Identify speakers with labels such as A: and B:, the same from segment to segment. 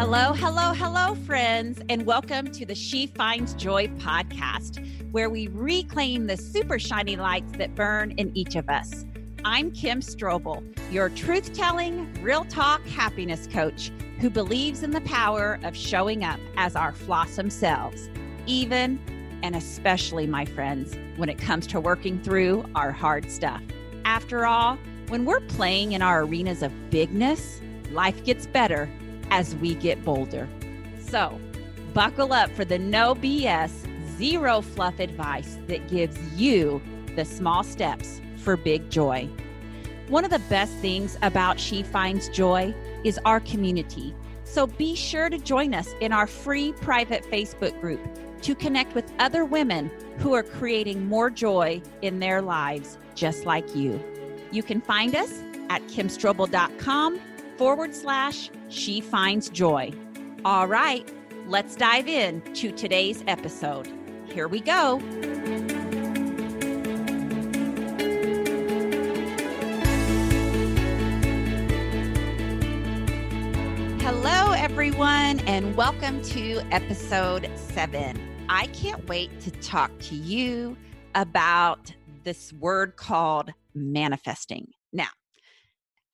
A: Hello, hello, hello, friends, and welcome to the She Finds Joy podcast, where we reclaim the super shiny lights that burn in each of us. I'm Kim Strobel, your truth telling, real talk happiness coach who believes in the power of showing up as our flossom selves, even and especially, my friends, when it comes to working through our hard stuff. After all, when we're playing in our arenas of bigness, life gets better as we get bolder. So, buckle up for the no BS, zero fluff advice that gives you the small steps for big joy. One of the best things about She Finds Joy is our community. So be sure to join us in our free private Facebook group to connect with other women who are creating more joy in their lives just like you. You can find us at kimstrobel.com forward slash she finds joy. All right, let's dive in to today's episode. Here we go. Hello, everyone, and welcome to episode seven. I can't wait to talk to you about this word called manifesting. Now,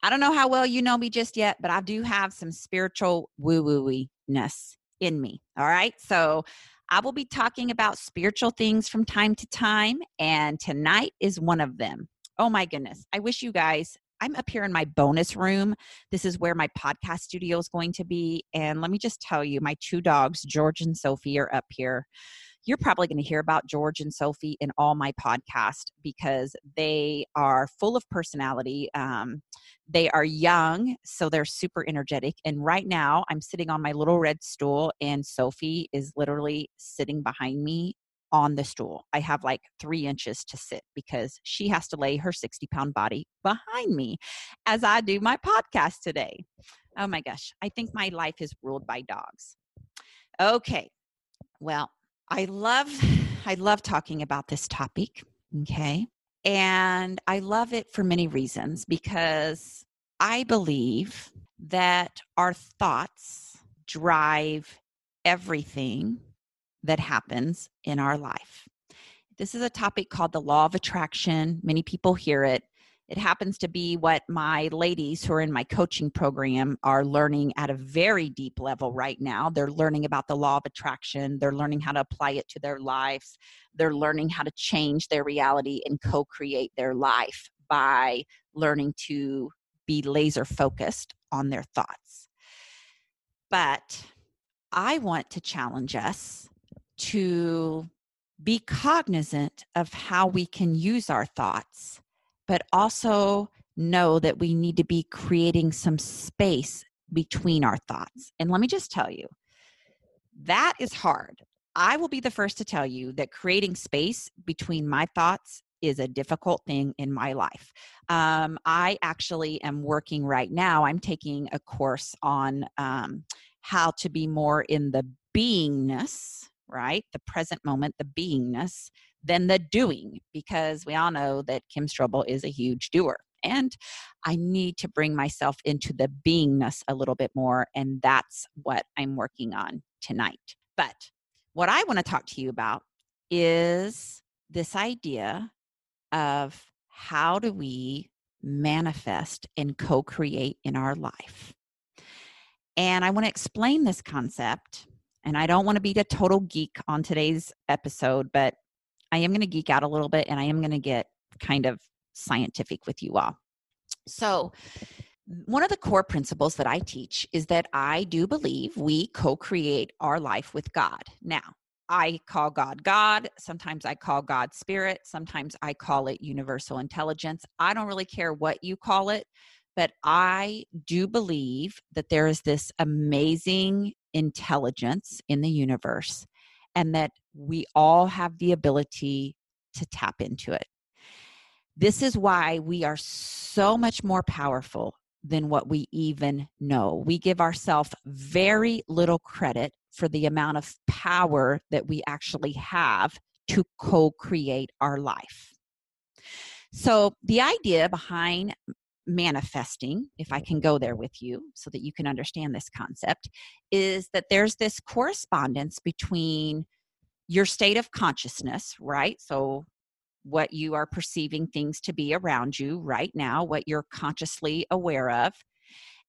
A: I don't know how well you know me just yet, but I do have some spiritual woo woo ness in me. All right. So I will be talking about spiritual things from time to time, and tonight is one of them. Oh my goodness. I wish you guys. I'm up here in my bonus room. This is where my podcast studio is going to be. And let me just tell you, my two dogs, George and Sophie, are up here you're probably going to hear about George and Sophie in all my podcast because they are full of personality. Um, they are young, so they're super energetic. And right now, I'm sitting on my little red stool, and Sophie is literally sitting behind me on the stool. I have like three inches to sit because she has to lay her 60 pound body behind me as I do my podcast today. Oh my gosh, I think my life is ruled by dogs. Okay, well, I love I love talking about this topic, okay? And I love it for many reasons because I believe that our thoughts drive everything that happens in our life. This is a topic called the law of attraction. Many people hear it. It happens to be what my ladies who are in my coaching program are learning at a very deep level right now. They're learning about the law of attraction, they're learning how to apply it to their lives, they're learning how to change their reality and co create their life by learning to be laser focused on their thoughts. But I want to challenge us to be cognizant of how we can use our thoughts but also know that we need to be creating some space between our thoughts. And let me just tell you, that is hard. I will be the first to tell you that creating space between my thoughts is a difficult thing in my life. Um, I actually am working right now, I'm taking a course on um, how to be more in the beingness, right? The present moment, the beingness than the doing because we all know that Kim Strobel is a huge doer. And I need to bring myself into the beingness a little bit more. And that's what I'm working on tonight. But what I want to talk to you about is this idea of how do we manifest and co create in our life. And I want to explain this concept. And I don't want to be a total geek on today's episode, but I am going to geek out a little bit and I am going to get kind of scientific with you all. So, one of the core principles that I teach is that I do believe we co create our life with God. Now, I call God God. Sometimes I call God spirit. Sometimes I call it universal intelligence. I don't really care what you call it, but I do believe that there is this amazing intelligence in the universe and that we all have the ability to tap into it. This is why we are so much more powerful than what we even know. We give ourselves very little credit for the amount of power that we actually have to co create our life. So, the idea behind manifesting, if I mm-hmm. can go there with you so that you can understand this concept, is that there's this correspondence between your state of consciousness, right? So, what you are perceiving things to be around you right now, what you're consciously aware of.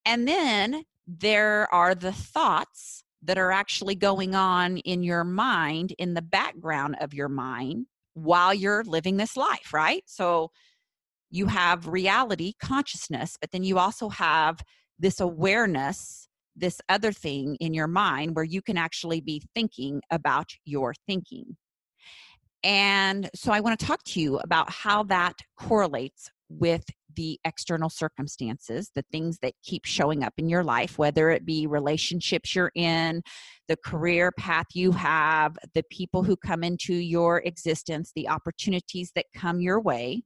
A: And then there are the thoughts that are actually going on in your mind, in the background of your mind, while you're living this life, right? So, you have reality, consciousness, but then you also have this awareness, this other thing in your mind where you can actually be thinking about your thinking. And so I want to talk to you about how that correlates with the external circumstances, the things that keep showing up in your life, whether it be relationships you're in, the career path you have, the people who come into your existence, the opportunities that come your way.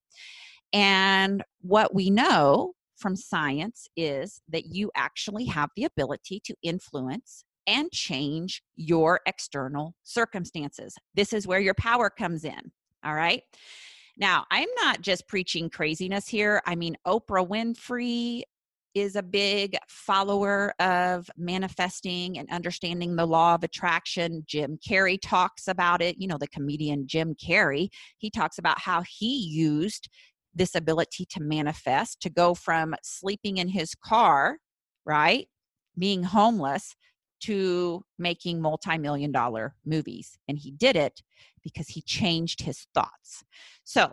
A: And what we know from science is that you actually have the ability to influence and change your external circumstances. This is where your power comes in. All right. Now, I'm not just preaching craziness here. I mean, Oprah Winfrey is a big follower of manifesting and understanding the law of attraction. Jim Carrey talks about it. You know, the comedian Jim Carrey, he talks about how he used this ability to manifest, to go from sleeping in his car, right, being homeless, to making multi million dollar movies. And he did it because he changed his thoughts. So,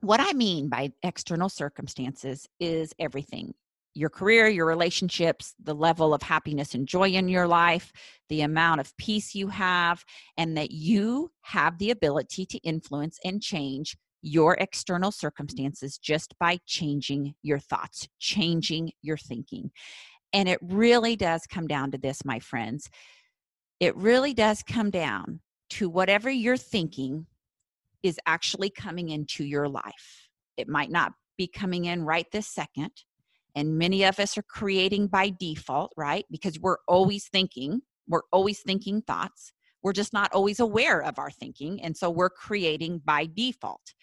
A: what I mean by external circumstances is everything your career, your relationships, the level of happiness and joy in your life, the amount of peace you have, and that you have the ability to influence and change your external circumstances just by changing your thoughts, changing your thinking. And it really does come down to this, my friends. It really does come down to whatever you're thinking is actually coming into your life. It might not be coming in right this second. And many of us are creating by default, right? Because we're always thinking, we're always thinking thoughts. We're just not always aware of our thinking. And so we're creating by default.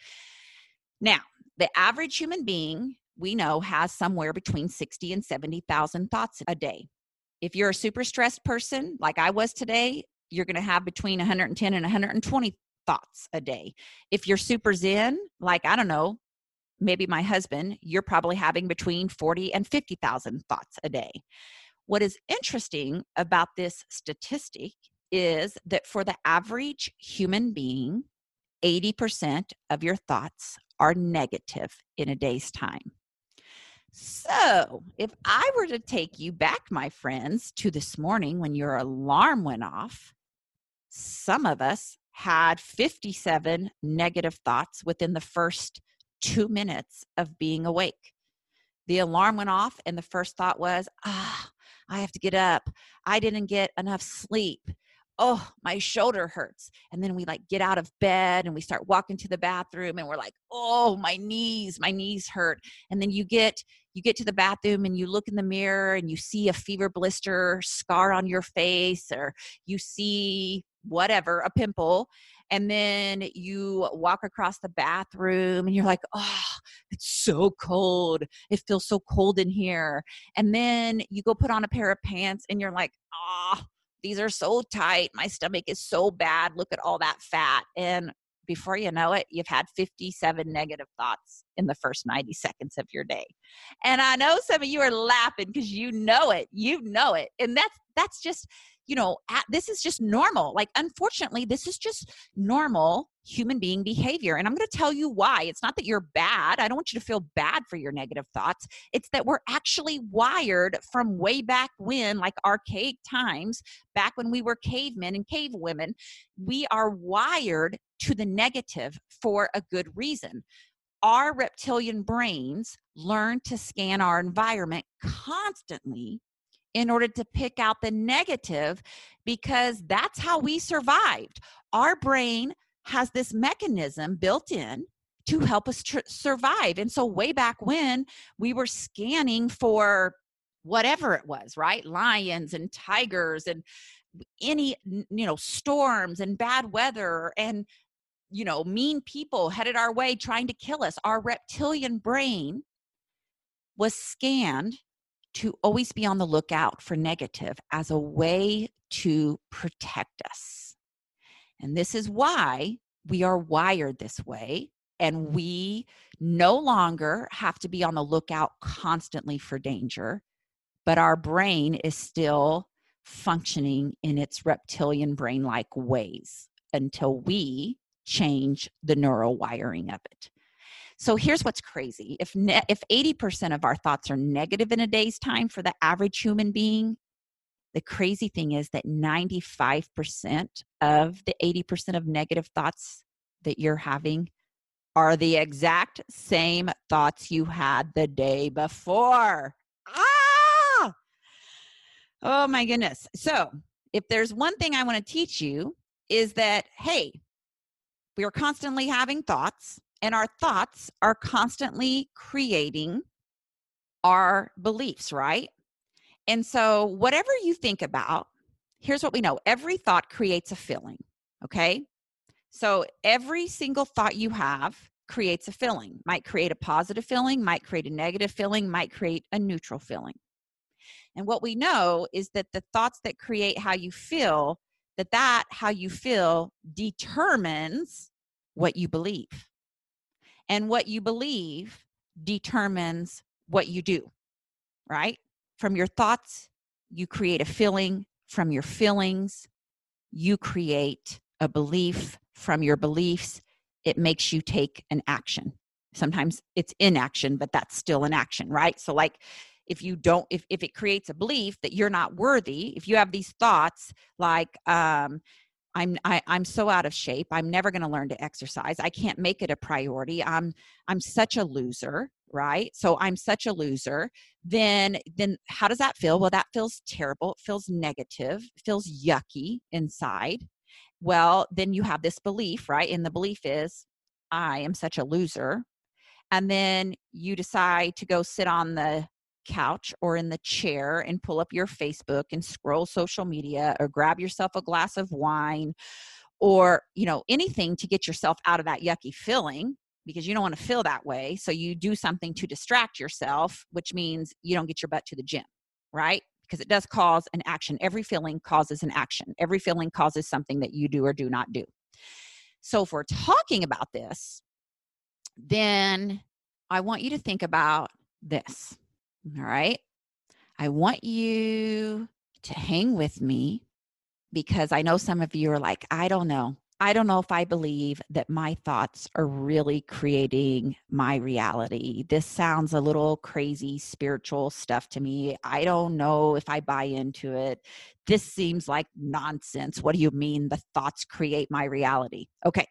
A: Now, the average human being we know has somewhere between 60 and 70,000 thoughts a day. If you're a super stressed person like I was today, you're going to have between 110 and 120 thoughts a day. If you're super zen, like I don't know, maybe my husband, you're probably having between 40 and 50,000 thoughts a day. What is interesting about this statistic is that for the average human being, 80% of your thoughts are negative in a day's time. So, if I were to take you back, my friends, to this morning when your alarm went off, some of us had 57 negative thoughts within the first two minutes of being awake. The alarm went off, and the first thought was, ah, I have to get up. I didn't get enough sleep oh my shoulder hurts and then we like get out of bed and we start walking to the bathroom and we're like oh my knees my knees hurt and then you get you get to the bathroom and you look in the mirror and you see a fever blister scar on your face or you see whatever a pimple and then you walk across the bathroom and you're like oh it's so cold. It feels so cold in here and then you go put on a pair of pants and you're like oh these are so tight. My stomach is so bad. Look at all that fat. And before you know it, you've had 57 negative thoughts in the first 90 seconds of your day. And I know some of you are laughing because you know it. You know it. And that's that's just you know, at, this is just normal. Like, unfortunately, this is just normal human being behavior. And I'm going to tell you why. It's not that you're bad. I don't want you to feel bad for your negative thoughts. It's that we're actually wired from way back when, like archaic times, back when we were cavemen and cave women. We are wired to the negative for a good reason our reptilian brains learn to scan our environment constantly in order to pick out the negative because that's how we survived. Our brain has this mechanism built in to help us tr- survive. And so, way back when we were scanning for whatever it was, right? Lions and tigers and any, you know, storms and bad weather and, you know, mean people headed our way trying to kill us. Our reptilian brain was scanned to always be on the lookout for negative as a way to protect us. And this is why we are wired this way. And we no longer have to be on the lookout constantly for danger, but our brain is still functioning in its reptilian brain like ways until we change the neural wiring of it. So here's what's crazy. If ne- if 80% of our thoughts are negative in a day's time for the average human being, the crazy thing is that 95% of the 80% of negative thoughts that you're having are the exact same thoughts you had the day before. Ah! Oh my goodness. So, if there's one thing I want to teach you is that hey, we are constantly having thoughts and our thoughts are constantly creating our beliefs, right? And so, whatever you think about, here's what we know every thought creates a feeling, okay? So, every single thought you have creates a feeling, might create a positive feeling, might create a negative feeling, might create a neutral feeling. And what we know is that the thoughts that create how you feel, that that how you feel determines what you believe. And what you believe determines what you do, right? From your thoughts, you create a feeling. From your feelings, you create a belief. From your beliefs, it makes you take an action. Sometimes it's inaction, but that's still an action, right? So, like, if you don't if, if it creates a belief that you're not worthy if you have these thoughts like um I'm I, am i am so out of shape. I'm never going to learn to exercise. I can't make it a priority. I'm I'm such a loser, right? So I'm such a loser. Then then how does that feel? Well, that feels terrible. It feels negative. It feels yucky inside. Well, then you have this belief, right? And the belief is I am such a loser. And then you decide to go sit on the couch or in the chair and pull up your Facebook and scroll social media or grab yourself a glass of wine or, you know, anything to get yourself out of that yucky feeling because you don't want to feel that way. So you do something to distract yourself, which means you don't get your butt to the gym, right? Because it does cause an action. Every feeling causes an action. Every feeling causes something that you do or do not do. So if we're talking about this, then I want you to think about this. All right. I want you to hang with me because I know some of you are like, I don't know. I don't know if I believe that my thoughts are really creating my reality. This sounds a little crazy spiritual stuff to me. I don't know if I buy into it. This seems like nonsense. What do you mean the thoughts create my reality? Okay.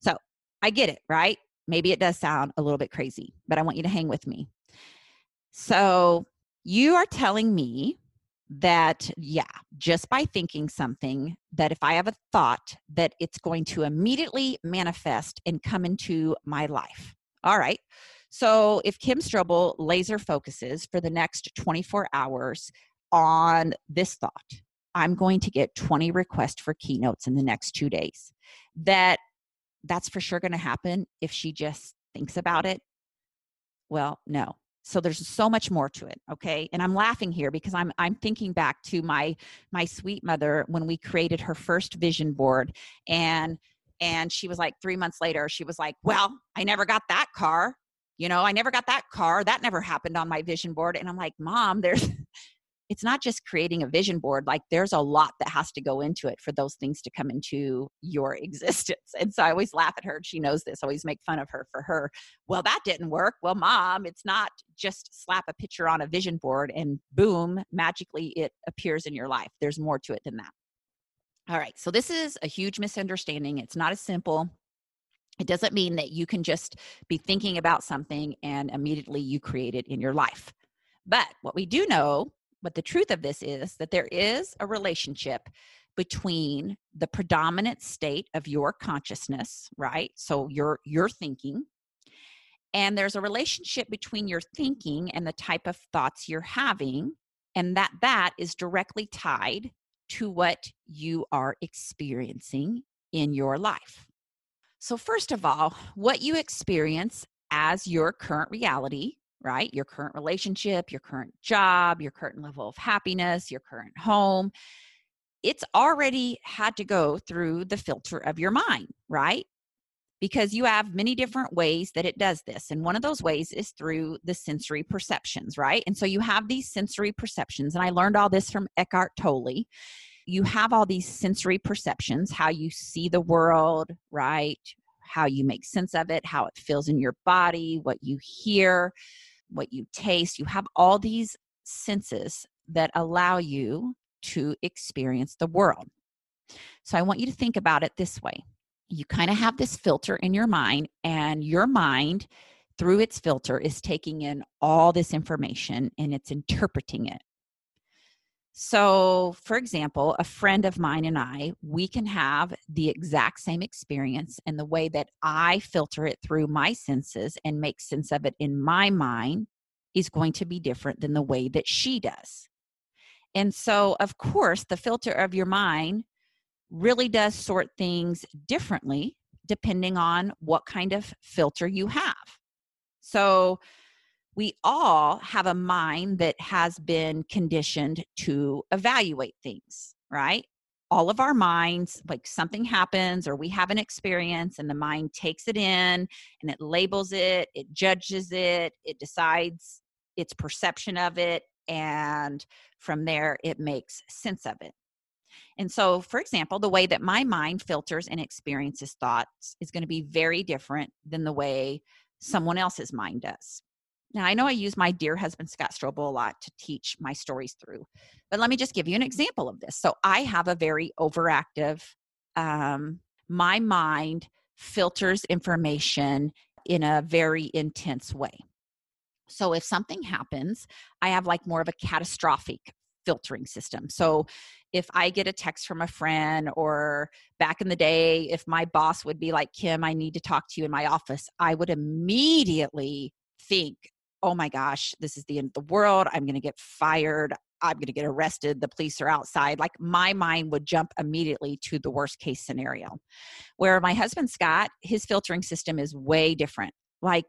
A: So I get it, right? Maybe it does sound a little bit crazy, but I want you to hang with me. So you are telling me that, yeah, just by thinking something, that if I have a thought, that it's going to immediately manifest and come into my life. All right. So if Kim Strobel laser focuses for the next 24 hours on this thought, I'm going to get 20 requests for keynotes in the next two days. That that's for sure going to happen if she just thinks about it. Well, no, so there's so much more to it okay? And i'm laughing here because i'm i'm thinking back to my my sweet mother when we created her first vision board and and she was like 3 months later she was like well i never got that car you know i never got that car that never happened on my vision board. And i'm like mom there's it's not just creating a vision board like there's a lot that has to go into it for those things to come into your existence and so i always laugh at her she knows this I always make fun of her for her well that didn't work. Well mom it's not just slap a picture on a vision board and boom magically it appears in your life. There's more to it than that. All right so this is a huge misunderstanding it's not as simple. It doesn't mean that you can just be thinking about something and immediately you create it in your life. But what we do know but the truth of this is that there is a relationship between the predominant state of your consciousness, right? So your your thinking and there's a relationship between your thinking and the type of thoughts you're having and that that is directly tied to what you are experiencing in your life. So first of all, what you experience as your current reality right? Your current relationship, your current job, your current level of happiness, your current home. It's already had to go through the filter of your mind, right? Because you have many different ways that it does this. And one of those ways is through the sensory perceptions, right? And so you have these sensory perceptions. And I learned all this from Eckhart Tolle. You have all these sensory perceptions, how you see the world, right? How you make sense of it, how it feels in your body, what you hear, what you taste. You have all these senses that allow you to experience the world. So I want you to think about it this way you kind of have this filter in your mind, and your mind, through its filter, is taking in all this information and it's interpreting it. So, for example, a friend of mine and I, we can have the exact same experience, and the way that I filter it through my senses and make sense of it in my mind is going to be different than the way that she does. And so, of course, the filter of your mind really does sort things differently depending on what kind of filter you have. So, we all have a mind that has been conditioned to evaluate things, right? All of our minds, like something happens or we have an experience, and the mind takes it in and it labels it, it judges it, it decides its perception of it, and from there it makes sense of it. And so, for example, the way that my mind filters and experiences thoughts is going to be very different than the way someone else's mind does. Now, I know I use my dear husband, Scott Strobel, a lot to teach my stories through, but let me just give you an example of this. So, I have a very overactive, um, my mind filters information in a very intense way. So if something happens, I have like more of a catastrophic filtering system. So if I get a text from a friend or back in the day, if my boss would be like, Kim, I need to talk to you in my office, I would immediately think, oh my gosh, this is the end of the world. I'm going to get fired. I'm going to get arrested. The police are outside. Like my mind would jump immediately to the worst case scenario. Where my husband, Scott, his filtering system is way different. Like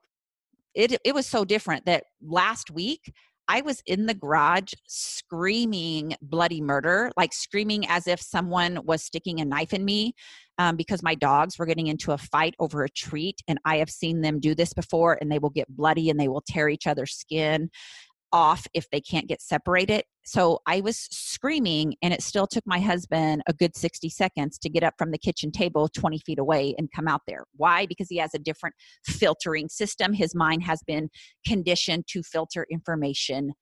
A: it it was so different that last week I was in the garage screaming bloody murder, like screaming as if someone was sticking a knife in me um, because my dogs were getting into a fight over a treat. And I have seen them do this before, and they will get bloody and they will tear each other's skin off if they can't get separated. So I was screaming, and it still took my husband a good 60 seconds to get up from the kitchen table 20 feet away and come out there. Why? Because he has a different filtering system. His mind has been conditioned to filter information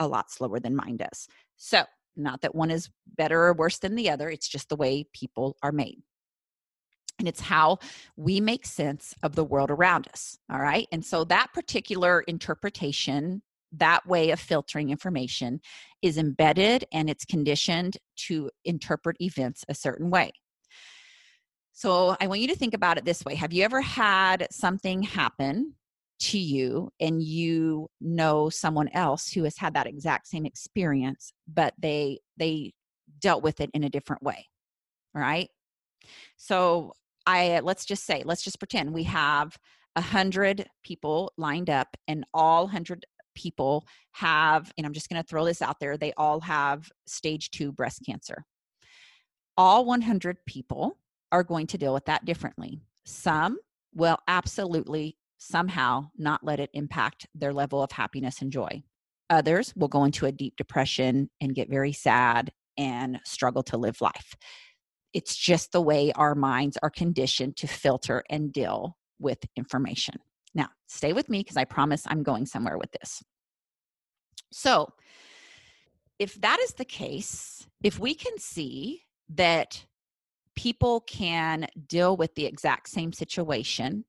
A: a lot slower than mine does. So, not that one is better or worse than the other, it's just the way people are made. And it's how we make sense of the world around us. All right. And so that particular interpretation that way of filtering information is embedded and it's conditioned to interpret events a certain way. So I want you to think about it this way Have you ever had something happen to you and you know someone else who has had that exact same experience, but they, they, dealt with it in a different way right so i let's just say let's just pretend we have a hundred people lined up and all hundred people have, and I'm just going to throw this out there, they all have stage two breast cancer. All 100 people are going to deal with that differently. Some will absolutely somehow not let it impact their level of happiness and joy. Others will go into a deep depression and get very sad and struggle to live life. It's just the way our minds are conditioned to filter and deal with information. Now, stay with me because I promise I'm going somewhere with this. So, if that is the case, if we can see that people can deal with the exact same situation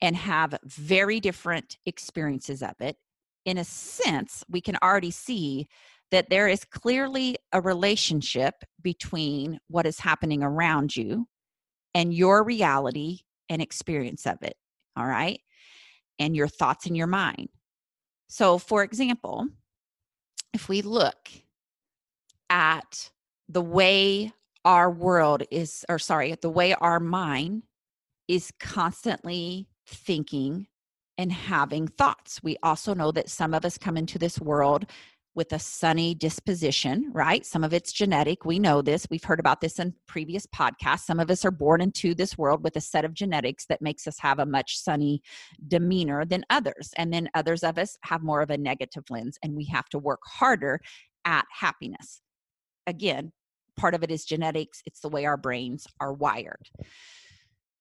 A: and have very different experiences of it, in a sense, we can already see that there is clearly a relationship between what is happening around you and your reality and experience of it. All right and your thoughts in your mind. So, for example, if we look at the way our world is, or sorry, the way our mind is constantly thinking and having thoughts. We also know that some of us come into this world with a sunny disposition, right? Some of it's genetic. We know this. We've heard about this in previous podcasts. Some of us are born into this world with a set of genetics that makes us have a much sunny demeanor than others. And then others of us have more of a negative lens, and we have to work harder at happiness. Again, part of it is genetics, it's the way our brains are wired.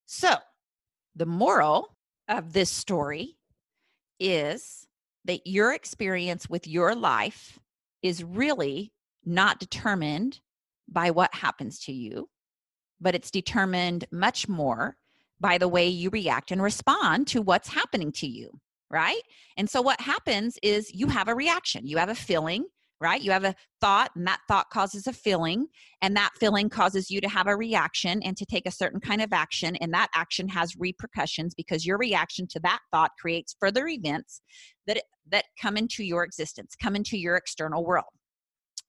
A: So, the moral of this story is that your experience with your life is really not determined by what happens to you, but it's determined much more by the way you react and respond to what's happening to you, right? And so what happens is you have a reaction, you have a feeling, right? You have a thought, and that thought causes a feeling, and that feeling causes you to have a reaction and to take a certain kind of action, and that action has repercussions because your reaction to that thought creates further events that that come into your existence, come into your external world.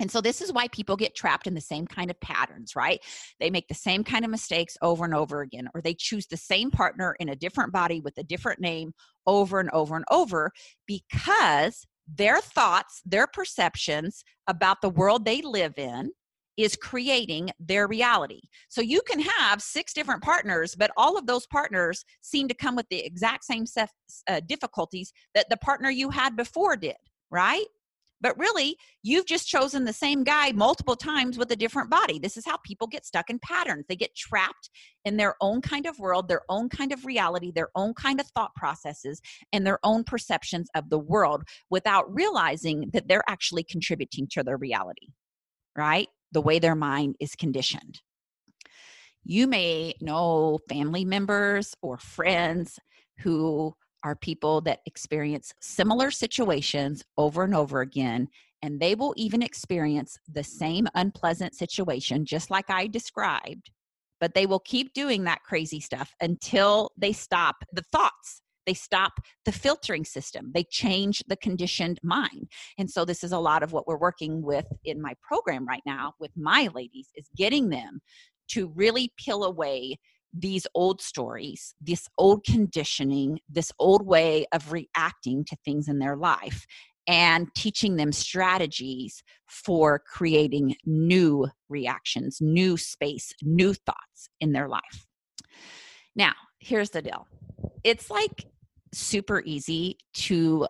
A: And so, this is why people get trapped in the same kind of patterns, right? They make the same kind of mistakes over and over again, or they choose the same partner in a different body with a different name over and over and over because their thoughts, their perceptions about the world they live in is creating their reality. So you can have six different partners, but all of those partners seem to come with the exact same uh, difficulties that the partner you had before did, right? But really, you've just chosen the same guy multiple times with a different body. This is how people get stuck in patterns. They get trapped in their own kind of world, their own kind of reality, their own kind of thought processes, and their own perceptions of the world without realizing that they're actually contributing to their reality, right? The way their mind is conditioned. You may know family members or friends who are people that experience similar situations over and over again, and they will even experience the same unpleasant situation, just like I described, but they will keep doing that crazy stuff until they stop the thoughts. They stop the filtering system. They change the conditioned mind. And so, this is a lot of what we're working with in my program right now with my ladies is getting them to really peel away these old stories, this old conditioning, this old way of reacting to things in their life, and teaching them strategies for creating new reactions, new space, new thoughts in their life. Now, here's the deal it's like super easy to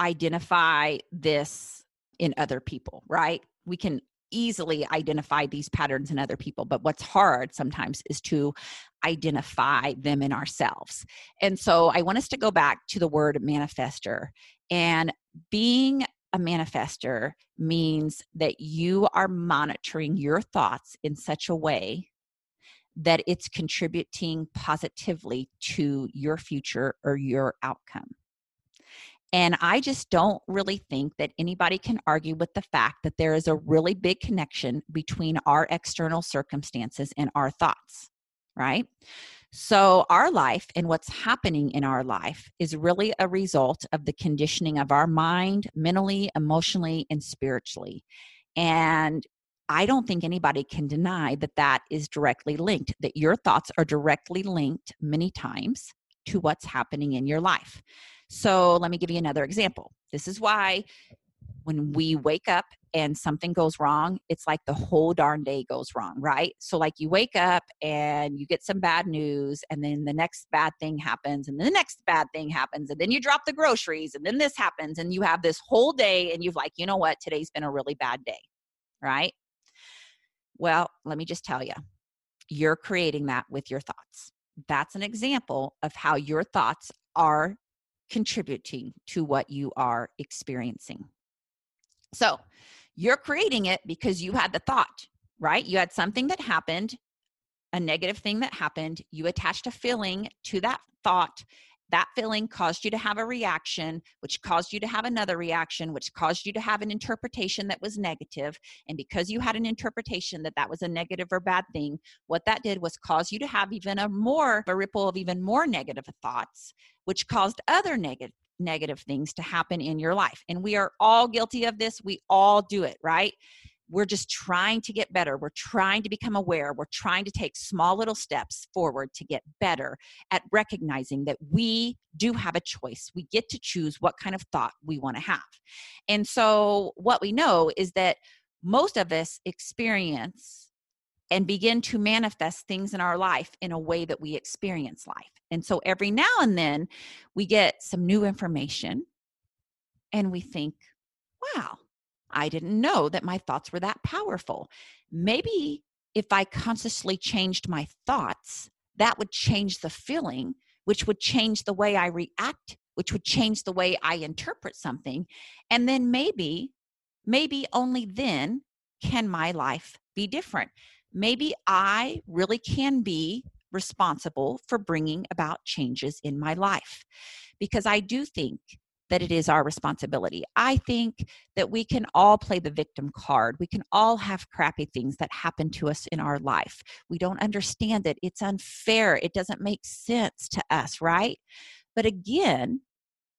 A: identify this in other people, right? We can easily identify these patterns in other people but what's hard sometimes is to identify them in ourselves. And so i want us to go back to the word manifester and being a manifester means that you are monitoring your thoughts in such a way that it's contributing positively to your future or your outcome and I just don't really think that anybody can argue with the fact that there is a really big connection between our external circumstances and our thoughts, right? So, our life and what's happening in our life is really a result of the conditioning of our mind, mentally, emotionally, and spiritually. And I don't think anybody can deny that that is directly linked, that your thoughts are directly linked many times to what's happening in your life. So let me give you another example. This is why when we wake up and something goes wrong, it's like the whole darn day goes wrong, right? So, like, you wake up and you get some bad news, and then the next bad thing happens, and then the next bad thing happens, and then you drop the groceries, and then this happens, and you have this whole day, and you've like, you know what, today's been a really bad day, right? Well, let me just tell you, you're creating that with your thoughts. That's an example of how your thoughts are contributing to what you are experiencing. So you're creating it because you had the thought, right? You had something that happened, a negative thing that happened. You attached a feeling to that thought, that feeling caused you to have a reaction, which caused you to have another reaction, which caused you to have an interpretation that was negative. And because you had an interpretation that that was a negative or bad thing, what that did was cause you to have even a more, a ripple of even more negative thoughts, which caused other negative negative things to happen in your life. And we are all guilty of this. We all do it, right? We're just trying to get better. We're trying to become aware. We're trying to take small little steps forward to get better at recognizing that we do have a choice. We get to choose what kind of thought we want to have. And so, what we know is that most of us experience and begin to manifest things in our life in a way that we experience life. And so, every now and then, we get some new information and we think, wow I didn't know that my thoughts were that powerful. Maybe if I consciously changed my thoughts, that would change the feeling, which would change the way I react, which would change the way I interpret something. And then maybe, maybe only then can my life be different. Maybe I really can be responsible for bringing about changes in my life. Because I do think that it is our responsibility. I think that we can all play the victim card. We can all have crappy things that happen to us in our life. We don't understand it. It's unfair. It doesn't make sense to us, right? But again,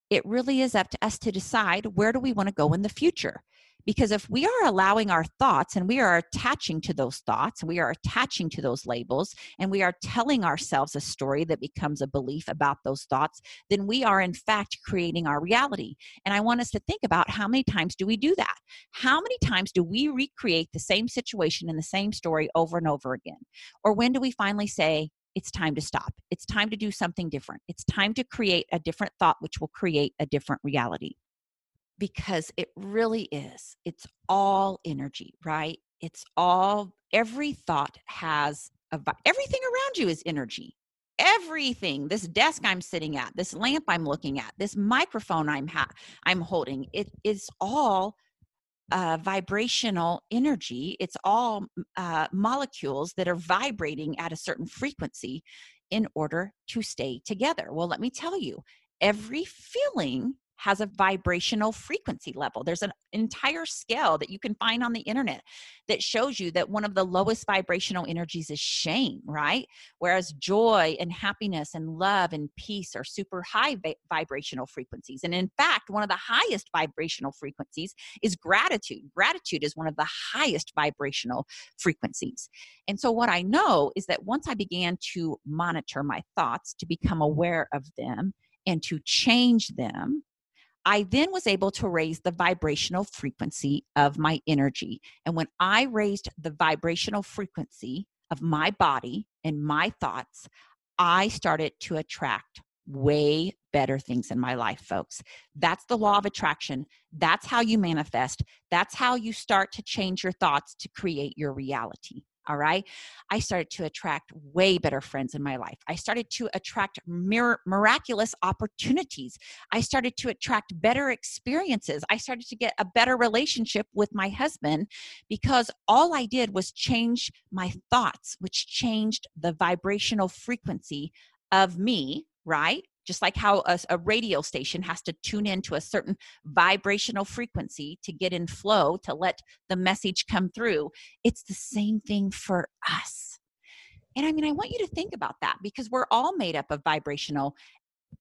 A: it really is up to us to decide where do we want to go in the future because if we are allowing our thoughts and we are attaching to those thoughts, we are attaching to those labels, and we are telling ourselves a story that becomes a belief about those thoughts, then we are in fact creating our reality. And I want us to think about how many times do we do that? How many times do we recreate the same situation and the same story over and over again? Or when do we finally say, it's time to stop. It's time to do something different. It's time to create a different thought, which will create a different reality because it really is. It's all energy, right? It's all, every thought has a, everything around you is energy. Everything, this desk I'm sitting at, this lamp I'm looking at, this microphone I'm ha- I'm holding, it is all uh, vibrational energy. It's all uh, molecules that are vibrating at a certain frequency in order to stay together. Well, let me tell you, every feeling has a vibrational frequency level. There's an entire scale that you can find on the internet that shows you that one of the lowest vibrational energies is shame, right? Whereas joy and happiness and love and peace are super high va- vibrational frequencies. And in fact, one of the highest vibrational frequencies is gratitude. Gratitude is one of the highest vibrational frequencies. And so, what I know is that once I began to monitor my thoughts, to become aware of them, and to change them, I then was able to raise the vibrational frequency of my energy. And when I raised the vibrational frequency of my body and my thoughts, I started to attract way better things in my life, folks. That's the law of attraction. That's how you manifest. That's how you start to change your thoughts to create your reality. All right. I started to attract way better friends in my life. I started to attract mir- miraculous opportunities. I started to attract better experiences. I started to get a better relationship with my husband because all I did was change my thoughts, which changed the vibrational frequency of me, right? Just like how a, a, radio station has to tune in to a certain vibrational frequency to get in flow to let the message come through it's the same thing for us. And i mean i want you to think about that because we're all made up of vibrational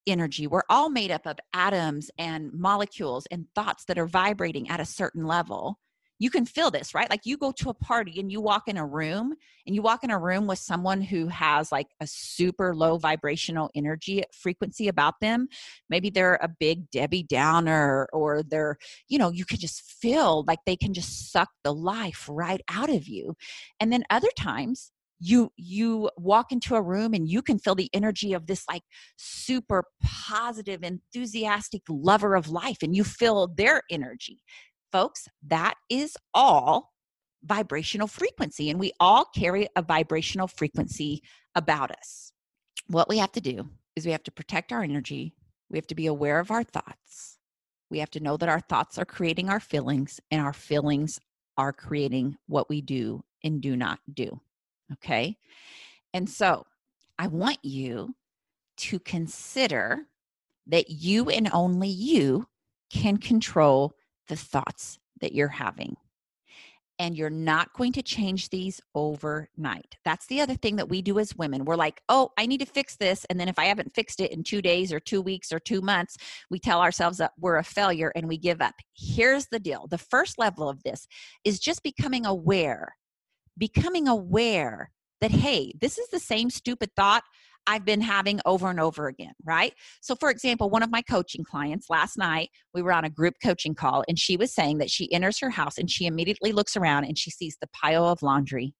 A: energy. We're all made up of atoms and molecules and thoughts that are vibrating at a certain level you can feel this, right? Like you go to a party and you walk in a room and you walk in a room with someone who has like a super low vibrational energy frequency about them. Maybe they're a big Debbie Downer or they're, you know, you can just feel like they can just suck the life right out of you. And then other times, you you walk into a room and you can feel the energy of this like super positive enthusiastic lover of life and you feel their energy folks, that is all vibrational frequency, and we all carry a vibrational frequency about us. What we have to do is we have to protect our energy, we have to be aware of our thoughts. We have to know that our thoughts are creating our feelings, and our feelings are creating what we do and do not do. Okay. And so I want you to consider that you and only you can control the thoughts that you're having. and you're not going to change these overnight. That's the other thing that we do as women. We're like, oh, I need to fix this. And then if I haven't fixed it in two days or two weeks or two months, we tell ourselves that we're a failure and we give up. Here's the deal the first level of this is just becoming aware, becoming aware that, hey, this is the same stupid thought I've been having over and over again, right? So, for example, one of my coaching clients last night, we were on a group coaching call, and she was saying that she enters her house and she immediately looks around and she sees the pile of laundry.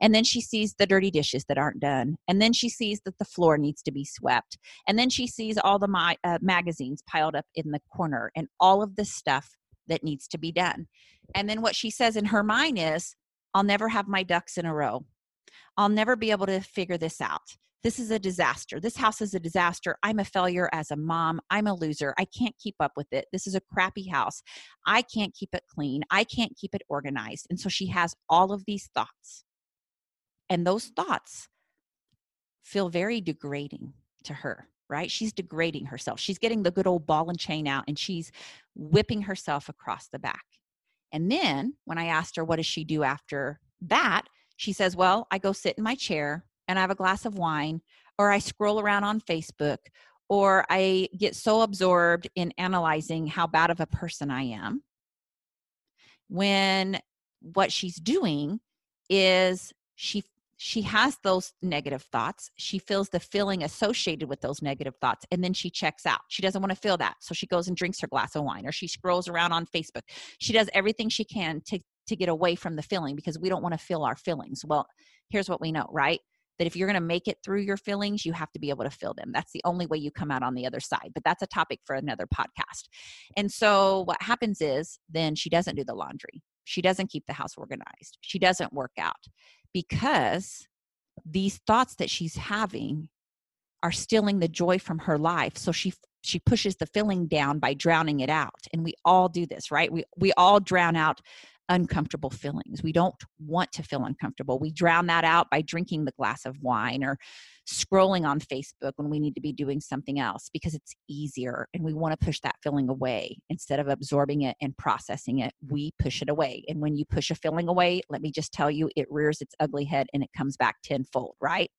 A: And then she sees the dirty dishes that aren't done. And then she sees that the floor needs to be swept. And then she sees all the my, uh, magazines piled up in the corner and all of the stuff that needs to be done. And then what she says in her mind is, I'll never have my ducks in a row. I'll never be able to figure this out. This is a disaster. This house is a disaster. I'm a failure as a mom. I'm a loser. I can't keep up with it. This is a crappy house. I can't keep it clean. I can't keep it organized. And so she has all of these thoughts. And those thoughts feel very degrading to her, right? She's degrading herself. She's getting the good old ball and chain out and she's whipping herself across the back. And then when I asked her, what does she do after that? She says, Well, I go sit in my chair and I have a glass of wine, or I scroll around on Facebook, or I get so absorbed in analyzing how bad of a person I am. When what she's doing is she she has those negative thoughts. She feels the feeling associated with those negative thoughts, and then she checks out. She doesn't want to feel that. So she goes and drinks her glass of wine, or she scrolls around on Facebook. She does everything she can to, to get away from the feeling because we don't want to feel our feelings. Well, here's what we know, right? That if you're going to make it through your feelings, you have to be able to feel them. That's the only way you come out on the other side. But that's a topic for another podcast. And so what happens is then she doesn't do the laundry. She doesn't keep the house organized. She doesn't work out because these thoughts that she's having are stealing the joy from her life. So she she pushes the feeling down by drowning it out. And we all do this, right? We we all drown out uncomfortable feelings. We don't want to feel uncomfortable. We drown that out by drinking the glass of wine or scrolling on Facebook when we need to be doing something else because it's easier and we want to push that feeling away instead of absorbing it and processing it. We push it away. And when you push a feeling away, let me just tell you, it rears its ugly head and it comes back tenfold, right?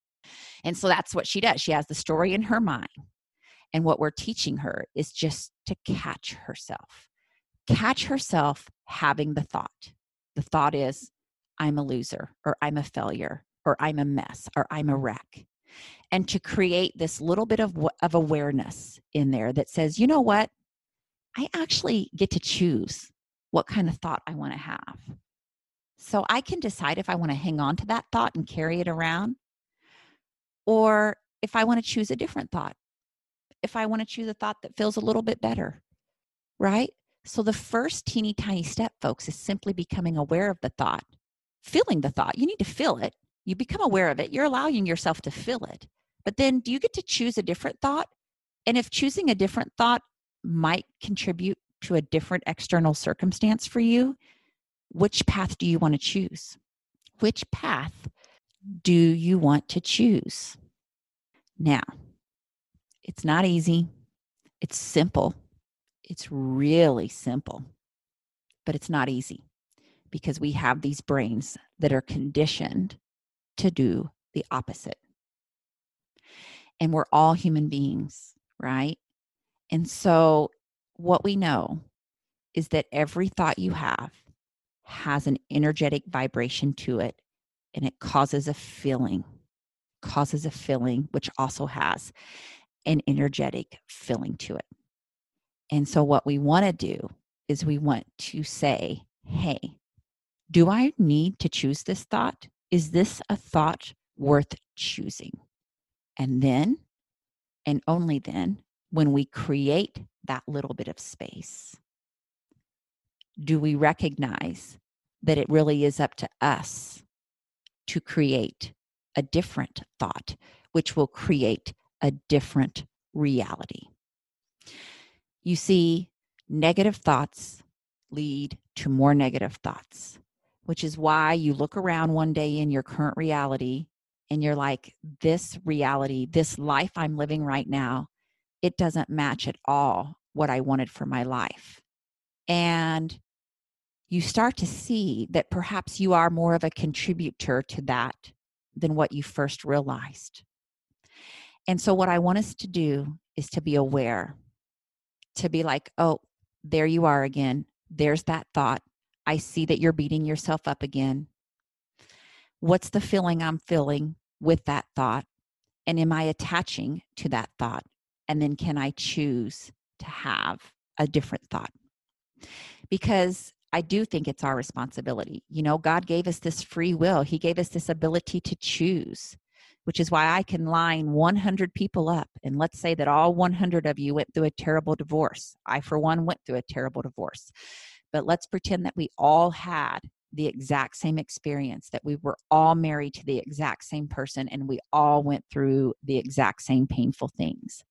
A: And so that's what she does. She has the story in her mind. And what we're teaching her is just to catch herself catch herself having the thought. The thought is, I'm a loser, or I'm a failure, or I'm a mess, or I'm a mm-hmm. wreck. And to create this little bit of, of awareness in there that says, you know what? I actually get to choose what kind of thought I want to have. So I can decide if I want to hang on to that thought and carry it around, or if I want to choose a different thought, if I want to choose a thought that feels a little bit better, right? So, the first teeny tiny step, folks, is simply becoming aware of the thought, feeling the thought. You need to feel it. You become aware of it. You're allowing yourself to feel it. But then, do you get to choose a different thought? And if choosing a different thought might contribute to a different external circumstance for you, which path do you want to choose? Which path do you want to choose? Now, it's not easy, it's simple it's really simple, but it's not easy because we have these brains that are conditioned to do the opposite. And we're all human beings, right? And so, what we know is that every thought you have has an energetic vibration to it, and it causes a feeling, causes a feeling, which also has an energetic feeling to it. And so, what we want to do is we want to say, hey, do I need to choose this thought? Is this a thought worth choosing? And then, and only then, when we create that little bit of space, do we recognize that it really is up to us to create a different thought, which will create a different reality? You see, negative thoughts lead to more negative thoughts, which is why you look around one day in your current reality and you're like, this reality, this life I'm living right now, it doesn't match at all what I wanted for my life. And you start to see that perhaps you are more of a contributor to that than what you first realized. And so, what I want us to do is to be aware, to be like, oh, there you are again. There's that thought. I see that you're beating yourself up again. What's the feeling I'm feeling with that thought? And am I attaching to that thought? And then can I choose to have a different thought? Because I do think it's our responsibility. You know, God gave us this free will, He gave us this ability to choose, which is why I can line 100 people up. And let's say that all 100 of you went through a terrible divorce. I, for one, went through a terrible divorce. But let's pretend that we all had the exact same experience, that we were all married to the exact same person, and we all went through the exact same painful things.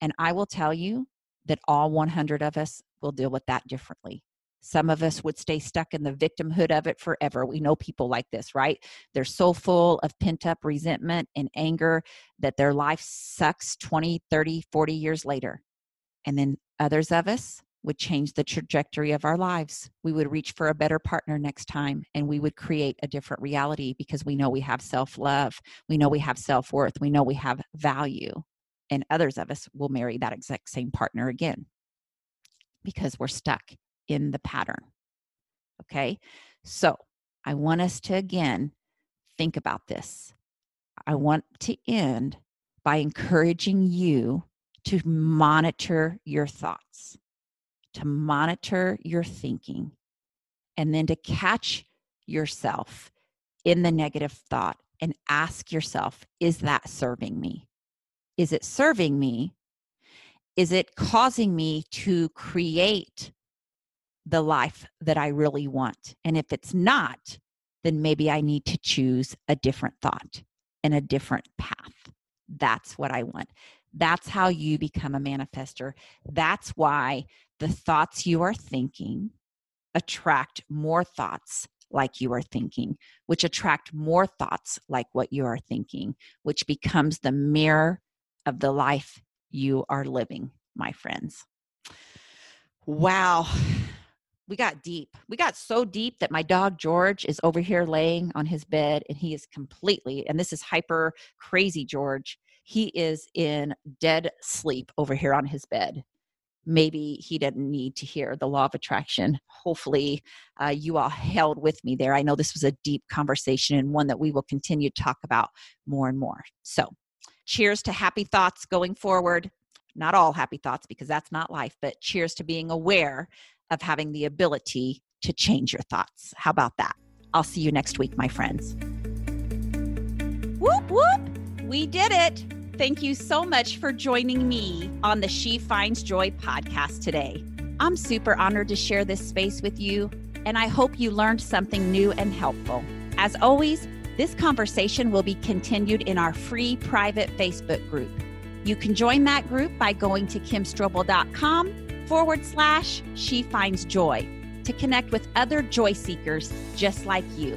A: And I will tell you that all 100 of us will deal with that differently. Some of us would stay stuck in the victimhood of it forever. We know people like this, right? They're so full of pent up resentment and anger that their life sucks 20, 30, 40 years later. And then others of us would change the trajectory of our lives. We would reach for a better partner next time and we would create a different reality because we know we have self love. We know we have self worth. We know we have value. And others of us will marry that exact same partner again because we're stuck in the pattern. Okay. So I want us to again think about this. I want to end by encouraging you to monitor your thoughts, to monitor your thinking, and then to catch yourself in the negative thought and ask yourself, is that serving me? Is it serving me? Is it causing me to create the life that I really want. And if it's not, then maybe I need to choose a different thought and a different path. That's what I want. That's how you become a manifester. That's why the thoughts you are thinking attract more thoughts like you are thinking, which attract more thoughts like what you are thinking, which becomes the mirror of the life you are living, my friends. Wow we got deep. We got so deep that my dog George is over here laying on his bed and he is completely, and this is hyper crazy George. He is in dead sleep over here on his bed. Maybe he didn't need to hear the law of attraction. Hopefully, uh, you all held with me there. I know this was a deep conversation and one that we will continue to talk about more and more. So, cheers to happy thoughts going forward not all happy thoughts because that's not life, but cheers to being aware of having the ability to change your thoughts. How about that? I'll see you next week, my friends. Whoop, whoop. We did it. Thank you so much for joining me on the She Finds Joy podcast today. I'm super honored to share this space with you, and I hope you learned something new and helpful. As always, this conversation will be continued in our free private Facebook group. You can join that group by going to kimstrobel.com forward slash she finds joy to connect with other joy seekers just like you.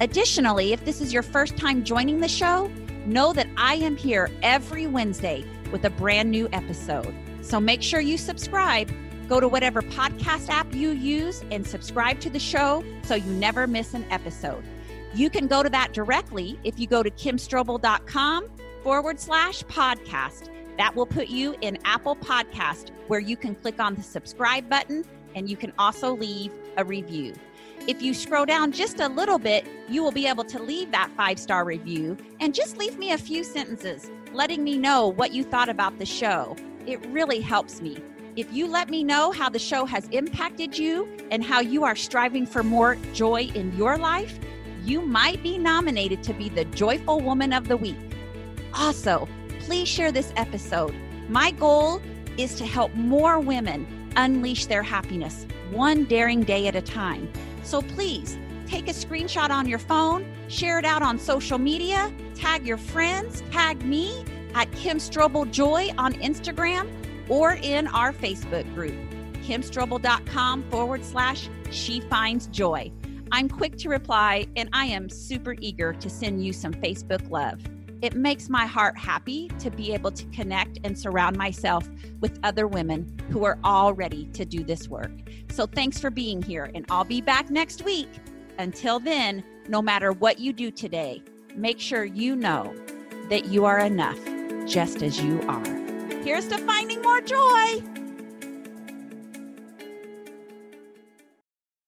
A: Additionally, if this is your first time joining the show, know that I am here every Wednesday with a brand new episode. So make sure you subscribe. Go to whatever podcast app you use and subscribe to the show so you never miss an episode. You can go to that directly if you go to kimstrobel.com forward slash podcast that will put you in Apple Podcast, where you can click on the subscribe button and you can also leave a review. If you scroll down just a little bit, you will be able to leave that five star review and just leave me a few sentences letting me know what you thought about the show. It really helps me. If you let me know how the show has impacted you and how you are striving for more joy in your life, you might be nominated to be the Joyful Woman of the Week. Also, please share this episode. My goal is to help more women unleash their happiness one daring day at a time. So please take a screenshot on your phone, share it out on social media, tag your friends, tag me at Kim Strobel Joy on Instagram or in our Facebook group, kimstrobel.com forward slash she finds joy. I'm quick to reply and I am super eager to send you some Facebook love. It makes my heart happy to be able to connect and surround myself with other women who are all ready to do this work. So thanks for being here, and I'll be back next week. Until then, no matter what you do today, make sure you know that you are enough just as you are. Here's to finding more joy.